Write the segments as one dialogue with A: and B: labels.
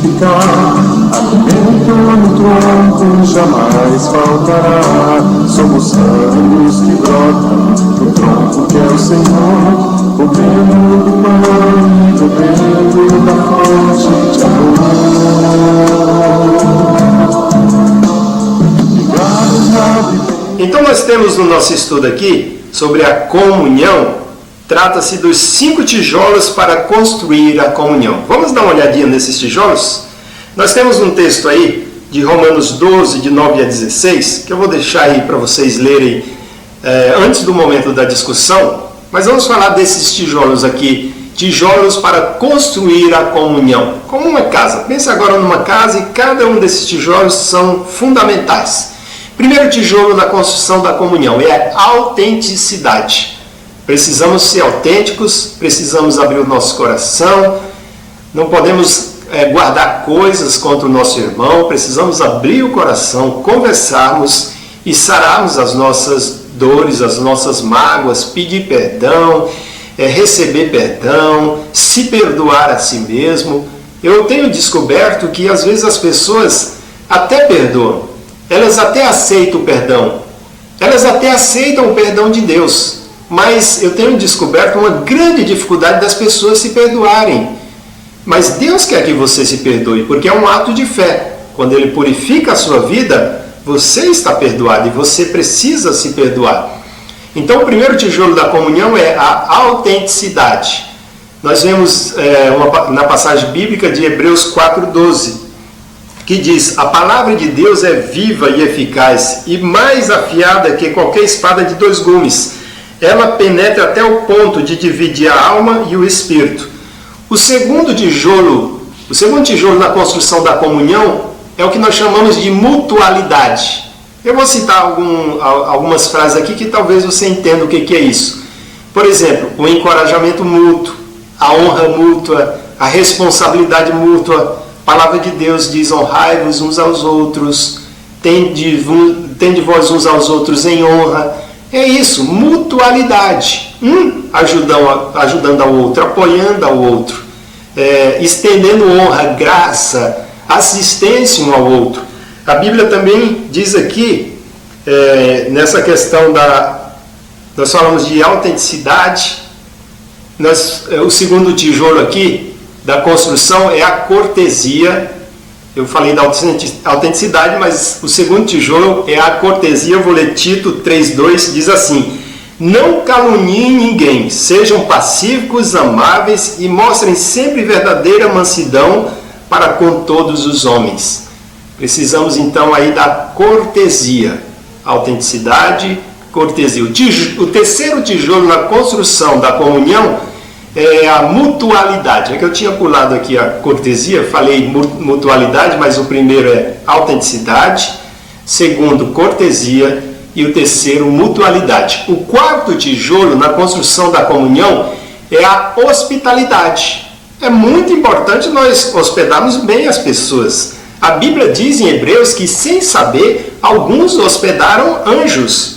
A: ficar. Alimento no tronco jamais faltará. Somos ramos que brotam do tronco que é o Senhor. Comendo do pão e bebendo da fonte de amor.
B: Então nós temos no nosso estudo aqui sobre a comunhão, trata-se dos cinco tijolos para construir a comunhão. Vamos dar uma olhadinha nesses tijolos? Nós temos um texto aí de Romanos 12, de 9 a 16, que eu vou deixar aí para vocês lerem é, antes do momento da discussão, mas vamos falar desses tijolos aqui, tijolos para construir a comunhão, como uma casa. Pense agora numa casa e cada um desses tijolos são fundamentais. Primeiro tijolo na construção da comunhão é a autenticidade. Precisamos ser autênticos, precisamos abrir o nosso coração, não podemos é, guardar coisas contra o nosso irmão, precisamos abrir o coração, conversarmos e sararmos as nossas dores, as nossas mágoas, pedir perdão, é, receber perdão, se perdoar a si mesmo. Eu tenho descoberto que às vezes as pessoas até perdoam, elas até aceitam o perdão, elas até aceitam o perdão de Deus, mas eu tenho descoberto uma grande dificuldade das pessoas se perdoarem. Mas Deus quer que você se perdoe, porque é um ato de fé. Quando Ele purifica a sua vida, você está perdoado e você precisa se perdoar. Então, o primeiro tijolo da comunhão é a autenticidade. Nós vemos é, uma, na passagem bíblica de Hebreus 4,12 que diz: A palavra de Deus é viva e eficaz e mais afiada que qualquer espada de dois gumes. Ela penetra até o ponto de dividir a alma e o espírito. O segundo tijolo, o segundo tijolo na construção da comunhão é o que nós chamamos de mutualidade. Eu vou citar algum, algumas frases aqui que talvez você entenda o que, que é isso. Por exemplo, o encorajamento mútuo, a honra mútua, a responsabilidade mútua, a palavra de Deus diz: honrai-vos uns aos outros, tende, tende vós uns aos outros em honra. É isso, mutualidade. Um ajudando, ajudando ao outro, apoiando ao outro, é, estendendo honra, graça, assistência um ao outro. A Bíblia também diz aqui, é, nessa questão da. Nós falamos de autenticidade. Nós, é, o segundo tijolo aqui da construção é a cortesia. Eu falei da autenticidade, mas o segundo tijolo é a cortesia. Eu vou ler Tito 3,2, diz assim: Não caluniem ninguém, sejam pacíficos, amáveis e mostrem sempre verdadeira mansidão para com todos os homens. Precisamos então aí da cortesia, autenticidade, cortesia. O, o terceiro tijolo na construção da comunhão é a mutualidade. É que eu tinha pulado aqui a cortesia, falei mutualidade, mas o primeiro é autenticidade, segundo cortesia e o terceiro mutualidade. O quarto tijolo na construção da comunhão é a hospitalidade. É muito importante nós hospedarmos bem as pessoas. A Bíblia diz em Hebreus que, sem saber, alguns hospedaram anjos.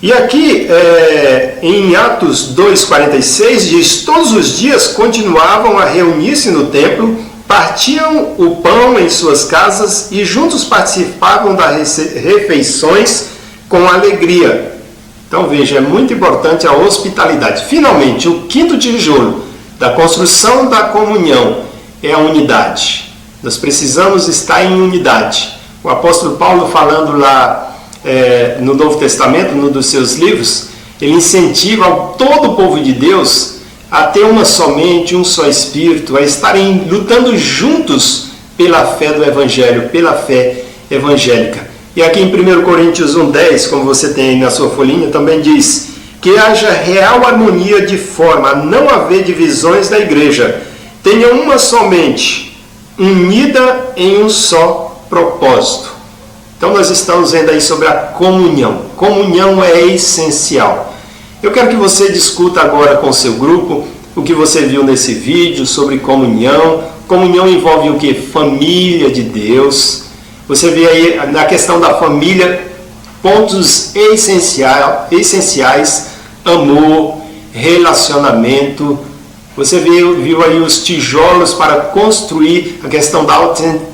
B: E aqui é, em Atos 2,46 diz: Todos os dias continuavam a reunir-se no templo, partiam o pão em suas casas e juntos participavam das refeições com alegria. Então veja, é muito importante a hospitalidade. Finalmente, o quinto tijolo da construção da comunhão é a unidade. Nós precisamos estar em unidade. O apóstolo Paulo falando lá é, no Novo Testamento, num dos seus livros, ele incentiva todo o povo de Deus a ter uma somente, um só espírito, a estarem lutando juntos pela fé do Evangelho, pela fé evangélica. E aqui em 1 Coríntios 1,10, como você tem aí na sua folhinha, também diz que haja real harmonia de forma a não haver divisões da igreja, tenha uma somente, unida em um só propósito. Então nós estamos vendo aí sobre a comunhão. Comunhão é essencial. Eu quero que você discuta agora com seu grupo o que você viu nesse vídeo sobre comunhão. Comunhão envolve o que? Família de Deus. Você vê aí na questão da família pontos essencial, essenciais: amor, relacionamento, Você viu, viu aí os tijolos para construir a questão da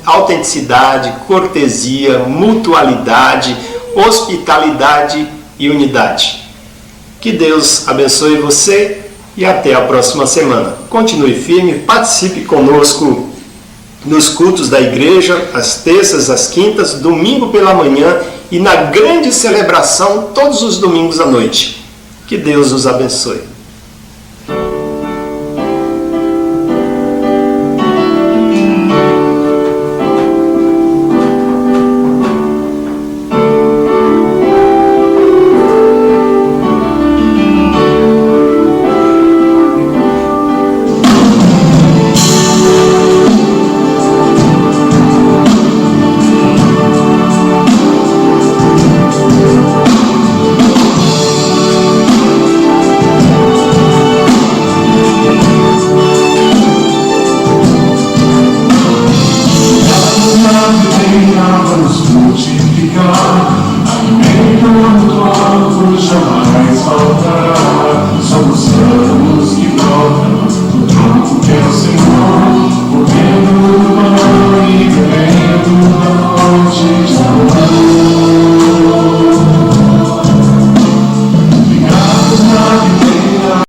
B: autenticidade, cortesia, mutualidade, hospitalidade e unidade. Que Deus abençoe você e até a próxima semana. Continue firme, participe conosco nos cultos da igreja, às terças, às quintas, domingo pela manhã e na grande celebração todos os domingos à noite. Que Deus os abençoe.